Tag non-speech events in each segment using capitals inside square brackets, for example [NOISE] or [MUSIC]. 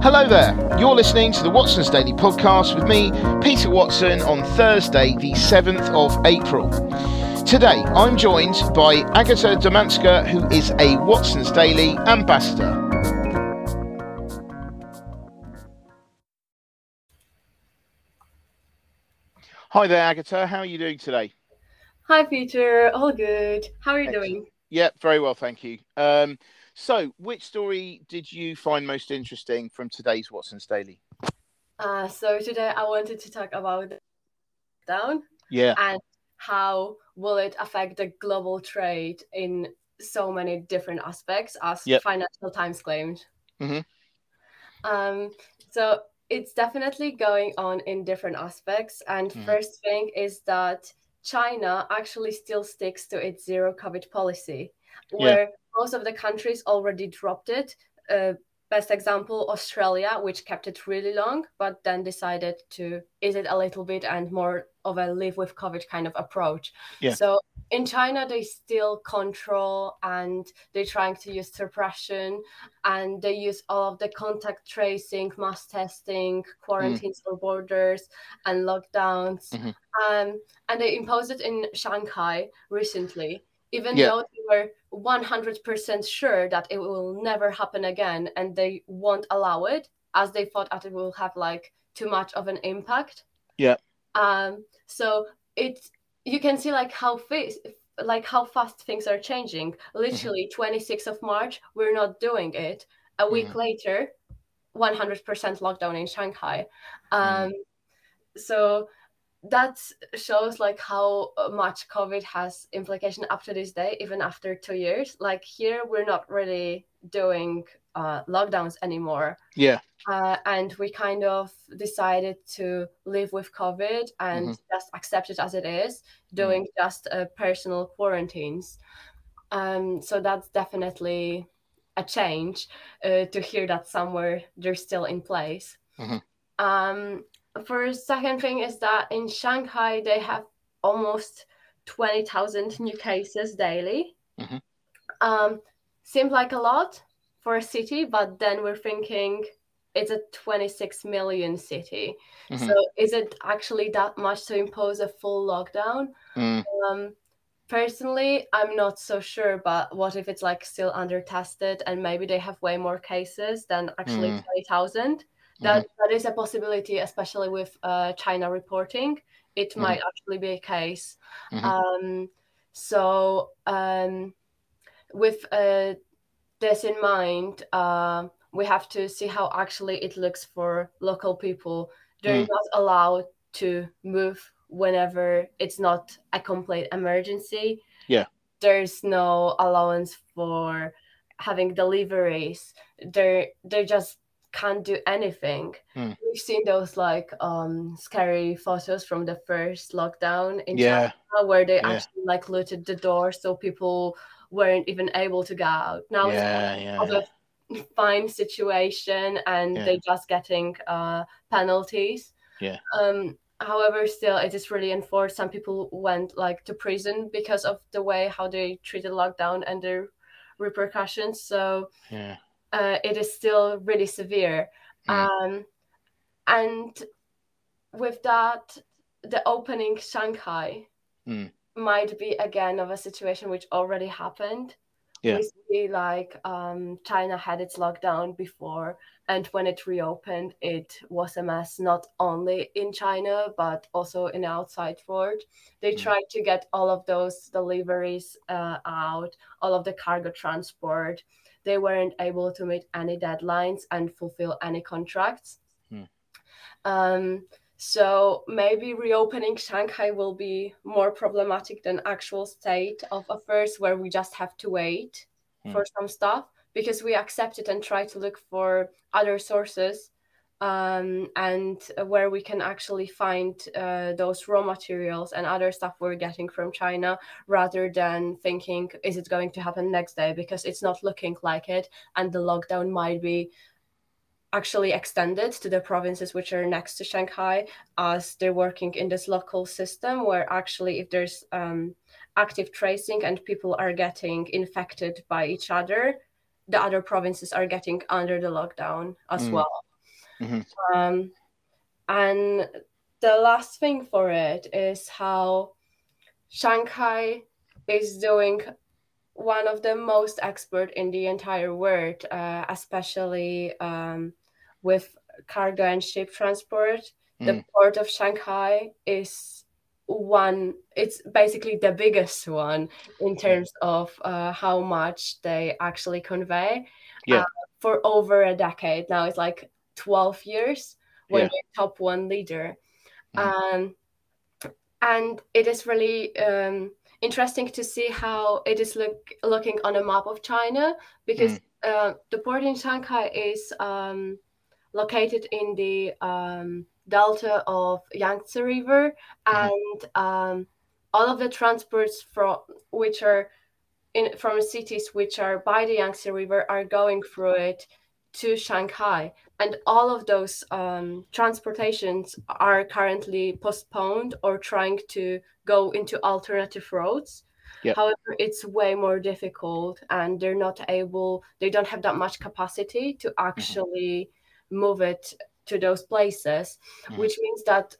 Hello there. You're listening to the Watson's Daily Podcast with me, Peter Watson, on Thursday, the 7th of April. Today, I'm joined by Agata Domanska, who is a Watson's Daily ambassador. Hi there, Agata. How are you doing today? Hi, Peter. All good. How are you Excellent. doing? Yeah, very well, thank you. Um, so, which story did you find most interesting from today's Watson's Daily? Uh, so today I wanted to talk about down Yeah, and how will it affect the global trade in so many different aspects, as Yep. Financial Times claimed. Mhm. Um, so it's definitely going on in different aspects. And Mhm. first thing is that China actually still sticks to its zero COVID policy, Yeah. where most of the countries already dropped it. Uh, best example, Australia, which kept it really long, but then decided to ease it a little bit and more of a live with COVID kind of approach. Yeah. So in China, they still control and they're trying to use suppression and they use all of the contact tracing, mass testing, quarantines or borders, and lockdowns. Mhm. Um, and they imposed it in Shanghai recently, even Yeah. though they were 100% sure that it will never happen again and they won't allow it as they thought that it will have like too much of an impact. Yeah. Um, so it's you can see like how fast like how fast things are changing. Literally 26th of March, we're not doing it. A week later, 100% lockdown in Shanghai. Mm. Um, so that shows like how much COVID has implication up to this day, even after two years. Like here, we're not really doing uh, lockdowns anymore. yeah, Uh, and we kind of decided to live with COVID and just accept it as it is, doing just uh, personal quarantines. Um, so that's definitely a change uh, to hear that somewhere they're still in place. Mhm. Um, for second thing is that in Shanghai they have almost twenty thousand new cases daily. Mhm. Um, seems like a lot for a city, but then we're thinking it's a 26 million city. Mhm. So is it actually that much to impose a full lockdown? Mm. Um, personally, I'm not so sure, but what if it's like still under tested and maybe they have way more cases than actually Mm. 20,000? That, that is a possibility, especially with uh, China reporting. It Mhm. might actually be a case. Mhm. Um, so, um, with uh, this in mind, uh, we have to see how actually it looks for local people. They're Mm. not allowed to move whenever it's not a complete emergency. Yeah. There's no allowance for having deliveries. They they just can't do anything. Mm. We've seen those like um scary photos from the first lockdown in yeah, China where they Yeah. actually like looted the door so people weren't even able to go out. Now it's yeah, yeah, of yeah. a fine situation and Yeah. they just getting uh, penalties. Yeah. Um, however, still it is really enforced. Some people went like to prison because of the way how they treated lockdown and their repercussions. So yeah. uh, it is still really severe. Mm. Um, and with that, the opening Shanghai Mm. Might be again of a situation which already happened. Yeah. We see like um, China had its lockdown before, and when it reopened, it was a mess not only in China but also in the outside world. They Mm. tried to get all of those deliveries uh, out, all of the cargo transport. They weren't able to meet any deadlines and fulfill any contracts. Mm. Um, so maybe reopening Shanghai will be more problematic than actual state of affairs where we just have to wait Hmm. for some stuff because we accept it and try to look for other sources um, and where we can actually find uh, those raw materials and other stuff we're getting from China rather than thinking, is it going to happen next day? Because it's not looking like it, and the lockdown might be actually extended to the provinces which are next to Shanghai as they're working in this local system where actually if there's um, active tracing and people are getting infected by each other, the other provinces are getting under the lockdown as mm. well. Mm-hmm. Um, and the last thing for it is how Shanghai is doing one of the most expert in the entire world, uh, especially um, with cargo and ship transport. Mm. The port of Shanghai is one, it's basically the biggest one in terms of uh, how much they actually convey. Yeah. Uh, for over a decade now, it's like 12 years when yeah. you're top one leader. Mm. Um, and it is really um, interesting to see how it is look, looking on a map of China because mm. uh, the port in Shanghai is um, located in the um, delta of Yangtze River, mm. and um, all of the transports from which are in from cities which are by the Yangtze River are going through it to Shanghai, and all of those um, transportations are currently postponed or trying to go into alternative roads. Yep. However, it's way more difficult, and they're not able. They don't have that much capacity to mm-hmm. actually mm-hmm. Move it to those places, mm-hmm. which means that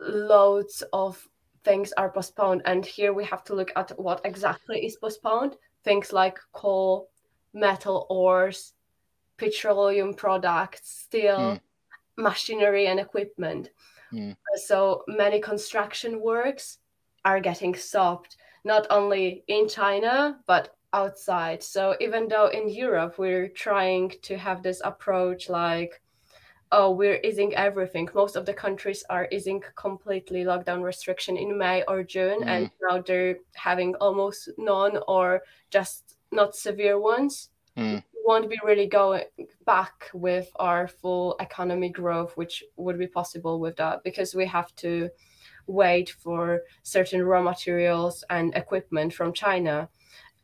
loads of things are postponed. And here we have to look at what exactly is postponed. Things like coal, metal ores, petroleum products, steel, mm. machinery, and equipment. Mm. So many construction works are getting stopped, not only in China, but outside. So even though in Europe we're trying to have this approach like, oh, we're easing everything, most of the countries are easing completely lockdown restriction in May or June, mm. and now they're having almost none or just not severe ones. Mm won't be really going back with our full economic growth, which would be possible with that because we have to wait for certain raw materials and equipment from China.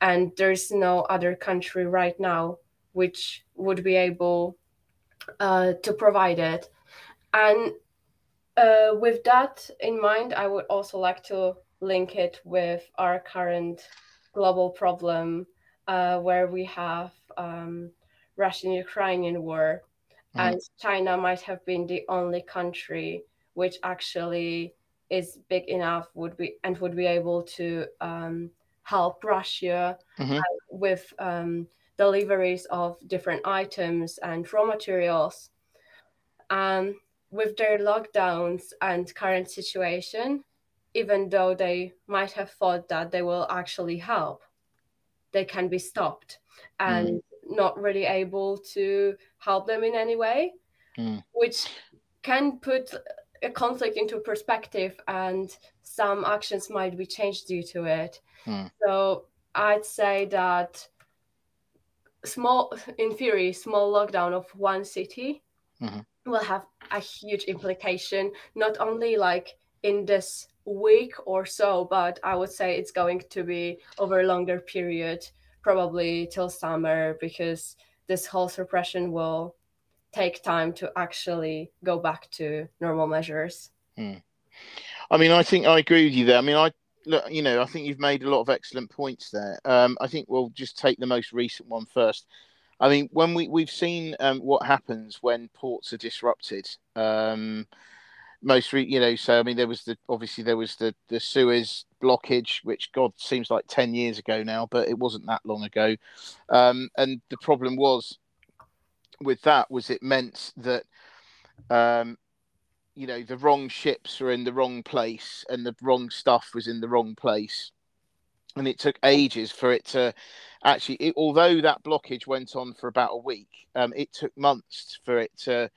And there's no other country right now which would be able uh, to provide it. And uh, with that in mind, I would also like to link it with our current global problem uh, where we have um, Russian Ukrainian war. Mm. And China might have been the only country which actually is big enough would be and would be able to um, help Russia mm-hmm. uh, with um, deliveries of different items and raw materials. Um, with their lockdowns and current situation, even though they might have thought that they will actually help, they can be stopped. And mm not really able to help them in any way, mm. which can put a conflict into perspective and some actions might be changed due to it. Mm. So I'd say that small, in theory, small lockdown of one city mm-hmm. will have a huge implication, not only like in this week or so, but I would say it's going to be over a longer period probably till summer because this whole suppression will take time to actually go back to normal measures. Hmm. I mean, I think I agree with you there. I mean, I look, you know, I think you've made a lot of excellent points there. Um, I think we'll just take the most recent one first. I mean, when we we've seen um, what happens when ports are disrupted. Um, most, re- you know, so I mean, there was the obviously there was the the Suez blockage, which God seems like 10 years ago now, but it wasn't that long ago. Um, and the problem was with that was it meant that, um, you know, the wrong ships were in the wrong place and the wrong stuff was in the wrong place. And it took ages for it to actually, it, although that blockage went on for about a week, um, it took months for it to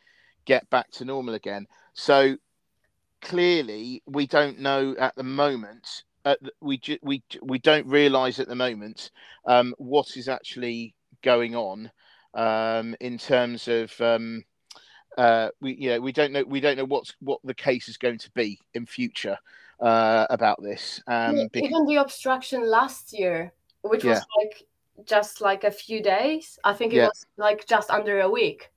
get back to normal again. So clearly, we don't know at the moment we ju- we we don't realise at the moment um, what is actually going on um, in terms of um, uh, we you know we don't know we don't know what's what the case is going to be in future uh, about this. Um, because... Even the obstruction last year, which yeah. was like just like a few days, I think it yeah. was like just under a week.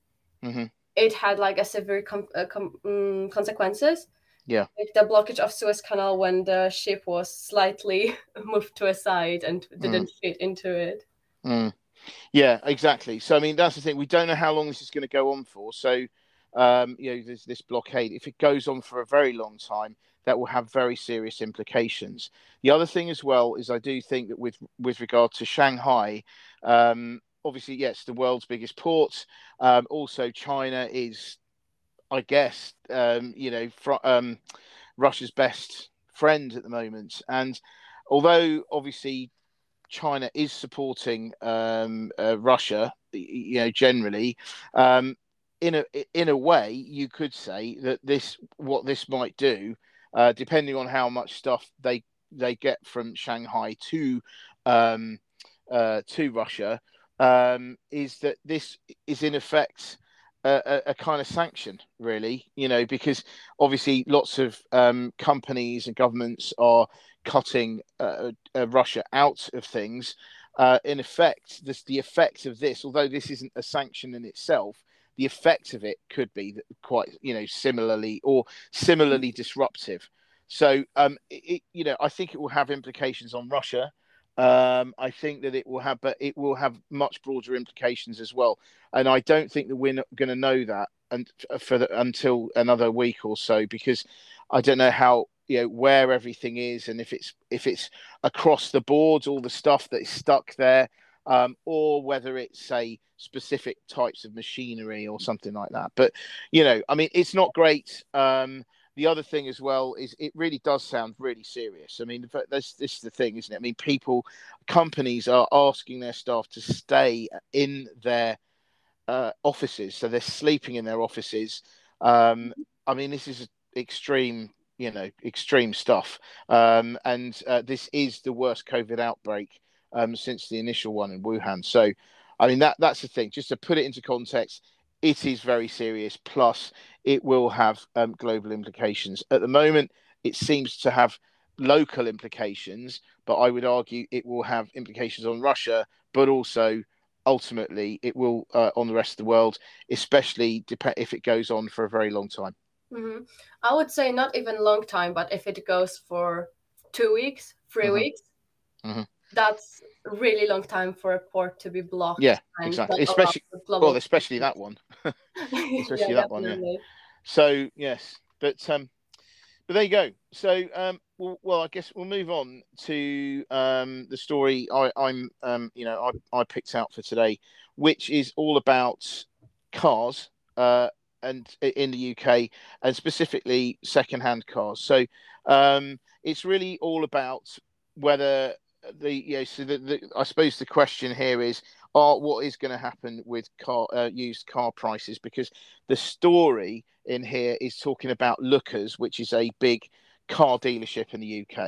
Mm-hmm. It had like a severe com- uh, com- um, consequences Yeah. Like the blockage of Suez Canal when the ship was slightly [LAUGHS] moved to a side and didn't mm. fit into it. Mm. Yeah, exactly. So I mean, that's the thing. We don't know how long this is going to go on for. So, um, you know, there's this blockade. If it goes on for a very long time, that will have very serious implications. The other thing as well is I do think that with with regard to Shanghai, um, obviously yes, the world's biggest port. Um, also, China is, I guess, um, you know, fr- um, Russia's best friend at the moment, and although obviously China is supporting um, uh, Russia, you know, generally. Um, in a in a way, you could say that this what this might do, uh, depending on how much stuff they they get from Shanghai to um, uh, to Russia, um, is that this is in effect a, a, kind of sanction, really. You know, because obviously lots of um, companies and governments are cutting uh, uh, Russia out of things. Uh, in effect, this, the effect of this, although this isn't a sanction in itself, the effect of it could be quite, you know, similarly or similarly disruptive. So, um, it, you know, I think it will have implications on Russia. Um, I think that it will have, but it will have much broader implications as well. And I don't think that we're going to know that and for the, until another week or so because I don't know how you know where everything is and if it's if it's across the boards all the stuff that is stuck there um, or whether it's say specific types of machinery or something like that. But you know i mean it's not great. Um, the other thing as well is it really does sound really serious. I mean this, this is the thing isn't it? I mean people companies are asking their staff to stay in their uh, offices. So they're sleeping in their offices. Um, i mean this is extreme you know extreme stuff. Um, and uh, this is the worst COVID outbreak um, since the initial one in Wuhan. So, I mean that that's the thing. Just to put it into context, it is very serious. Plus, it will have um, global implications. At the moment, it seems to have local implications, but I would argue it will have implications on Russia, but also ultimately it will uh, on the rest of the world, especially dep- if it goes on for a very long time. Mm-hmm. I would say not even long time, but if it goes for two weeks, 3 mm-hmm. weeks, mm-hmm. that's really long time for a port to be blocked. Yeah, exactly. Especially well, especially that one. [LAUGHS] [LAUGHS] especially yeah, that one. Yeah. So yes, but um, but there you go. So um, well, well, I guess we'll move on to um the story I, I'm um you know I I picked out for today, which is all about cars. Uh, and in the UK, and specifically second-hand cars. So um, it's really all about whether the you know, so the, the, I suppose the question here is are what is going to happen with car uh, used car prices because the story in here is talking about Lookers, which is a big car dealership in the UK.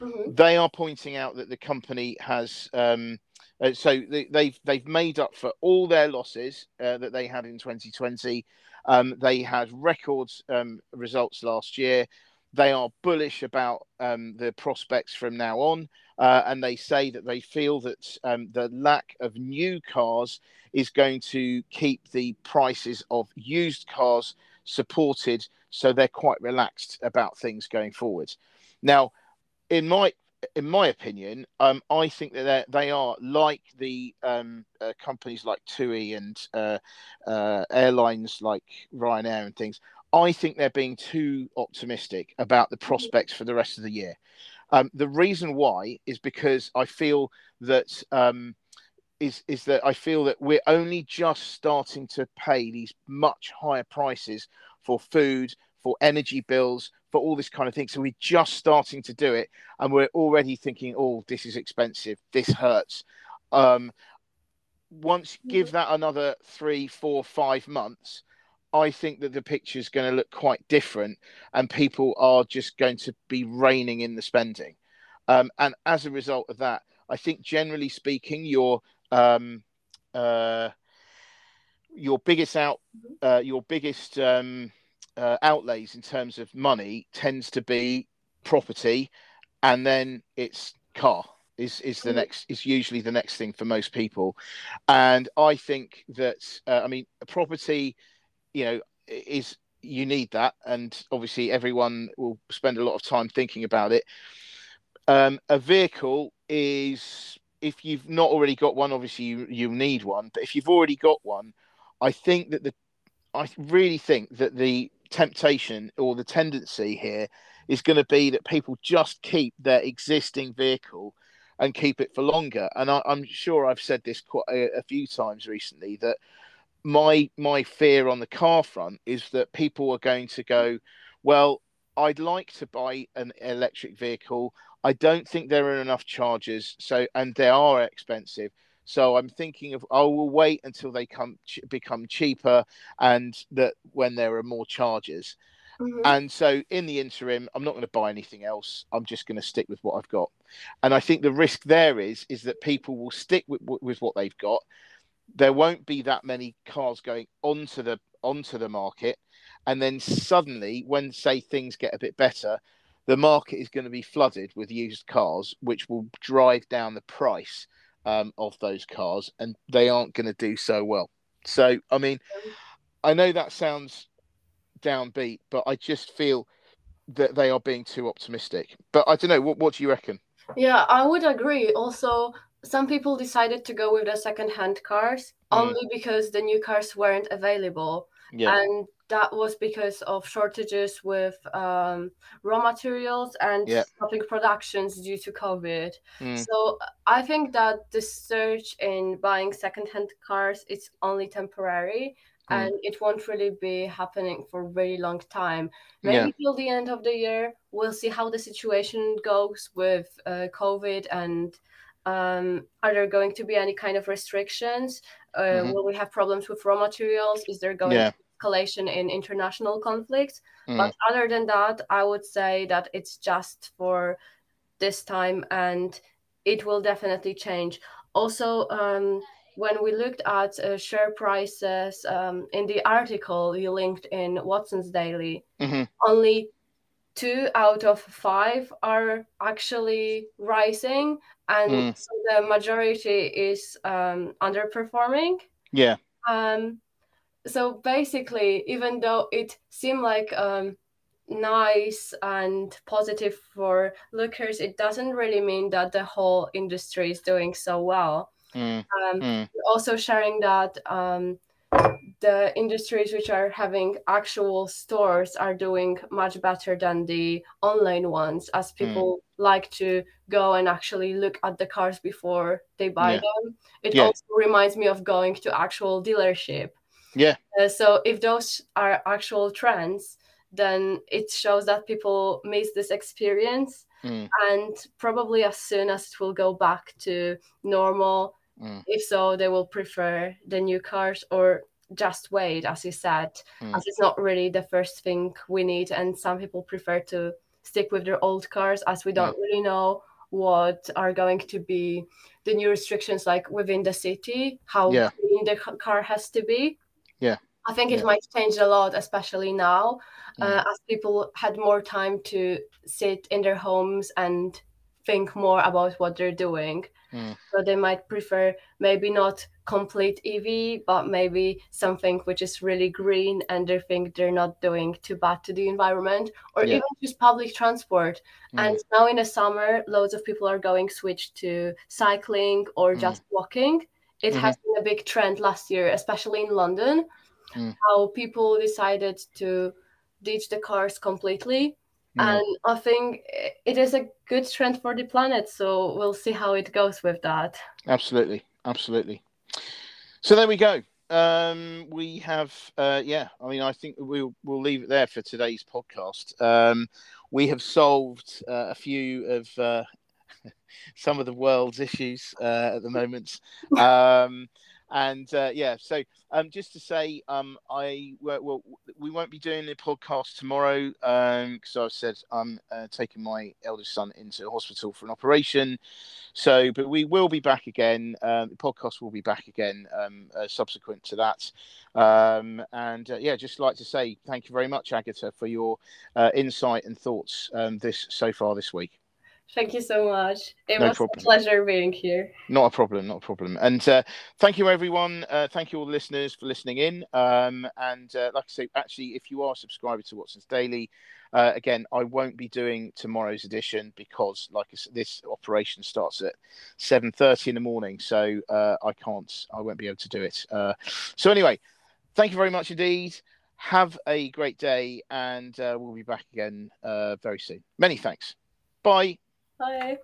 Mm-hmm. They are pointing out that the company has um, uh, so they, have they've, they've made up for all their losses uh, that they had in 2020 um, they had record um, results last year. They are bullish about um, the prospects from now on, uh, and they say that they feel that um, the lack of new cars is going to keep the prices of used cars supported. So they're quite relaxed about things going forward. Now, in my in my opinion, um, I think that they are like the um, uh, companies like TUI and uh, uh, airlines like Ryanair and things. I think they're being too optimistic about the prospects for the rest of the year. Um, the reason why is because I feel that um, is is that I feel that we're only just starting to pay these much higher prices for food, for energy bills, for all this kind of thing. So we're just starting to do it, and we're already thinking, "Oh, this is expensive. This hurts." Um, once give that another three, four, five months, I think that the picture is going to look quite different, and people are just going to be reining in the spending. Um, and as a result of that, I think generally speaking, your um, uh, your biggest out, uh, your biggest um, uh, outlays in terms of money tends to be property, and then it's car is is the mm. next is usually the next thing for most people, and I think that uh, I mean a property, you know, is you need that, and obviously everyone will spend a lot of time thinking about it. Um, a vehicle is if you've not already got one, obviously you you need one. But if you've already got one, I think that the I really think that the temptation or the tendency here is going to be that people just keep their existing vehicle and keep it for longer. And I, am sure I've said this quite a, a, few times recently that my my fear on the car front is that people are going to go, well, I'd like to buy an electric vehicle. I don't think there are enough chargers, so and they are expensive. So I'm thinking of I will wait until they come become cheaper, and that when there are more charges. Mm-hmm. And so in the interim, I'm not going to buy anything else. I'm just going to stick with what I've got. And I think the risk there is is that people will stick with, with what they've got. There won't be that many cars going onto the onto the market, and then suddenly, when say things get a bit better, the market is going to be flooded with used cars, which will drive down the price um, of those cars, and they aren't going to do so well. So, I mean, I know that sounds downbeat, but I just feel that they are being too optimistic. But I don't know. What What do you reckon? Yeah, I would agree. Also, some people decided to go with the second-hand cars mm. only because the new cars weren't available. Yeah. And that was because of shortages with um, raw materials and yeah. stopping productions due to COVID. Mm. So I think that the surge in buying secondhand cars is only temporary. Mm. And it won't really be happening for a very long time. Maybe yeah. till the end of the year, we'll see how the situation goes with uh, COVID and um, are there going to be any kind of restrictions? Uh, mm-hmm. Will we have problems with raw materials? Is there going yeah. to escalation in international conflicts. Mm. But other than that, I would say that it's just for this time and it will definitely change. Also, um, when we looked at uh, share prices um, in the article you linked in Watson's Daily, mm-hmm. only two out of five are actually rising, and mm. so the majority is um, underperforming. Yeah. Um, so basically, even though it seemed like um, nice and positive for lookers, it doesn't really mean that the whole industry is doing so well. Mm. Um, mm. Also, sharing that um, the industries which are having actual stores are doing much better than the online ones, as mm. people mm. like to go and actually look at the cars before they buy yeah. them. It yeah. also reminds me of going to actual dealership yeah. Uh, so if those are actual trends, then it shows that people miss this experience. Mm. And probably as soon as it will go back to normal, mm. if so, they will prefer the new cars or just wait, as you said, mm. as it's not really the first thing we need. And some people prefer to stick with their old cars as we don't really know what are going to be the new restrictions like within the city, how yeah. clean the car has to be. Yeah. I think it yeah. might change a lot, especially now, uh, mm. as people had more time to sit in their homes and think more about what they're doing. Mm. So they might prefer maybe not complete EV, but maybe something which is really green and they think they're not doing too bad to the environment, or yeah. even just public transport. Mm. And now in the summer, loads of people are going switch to cycling or just walking it mm-hmm. has been a big trend last year, especially in London, mm. how people decided to ditch the cars completely. Mm. And I think it is a good trend for the planet. So we'll see how it goes with that. Absolutely. Absolutely. So there we go. Um, we have, uh, yeah, I mean, I think we'll, we'll leave it there for today's podcast. Um, we have solved uh, a few of uh, [LAUGHS] some of the world's issues uh, at the moment. Um, and uh, yeah, so um, just to say, um, I well, we won't be doing the podcast tomorrow because um, I've said I'm uh, taking my eldest son into hospital for an operation. So, but we will be back again. Um, the podcast will be back again um, uh, subsequent to that. Um, and uh, yeah, just like to say thank you very much, Agatha, for your uh, insight and thoughts um, this so far this week. Thank you so much. It No was problem. a pleasure being here. Not a problem, not a problem. And uh, thank you, everyone. Uh, thank you, all the listeners, for listening in. Um, and uh, like I say, actually, if you are subscribed to Watson's Daily, uh, again, I won't be doing tomorrow's edition because, like I said, this operation starts at seven thirty in the morning, so uh, I can't, I won't be able to do it. Uh, so anyway, thank you very much indeed. Have a great day, and uh, we'll be back again uh, very soon. Many thanks. Bye. Bye.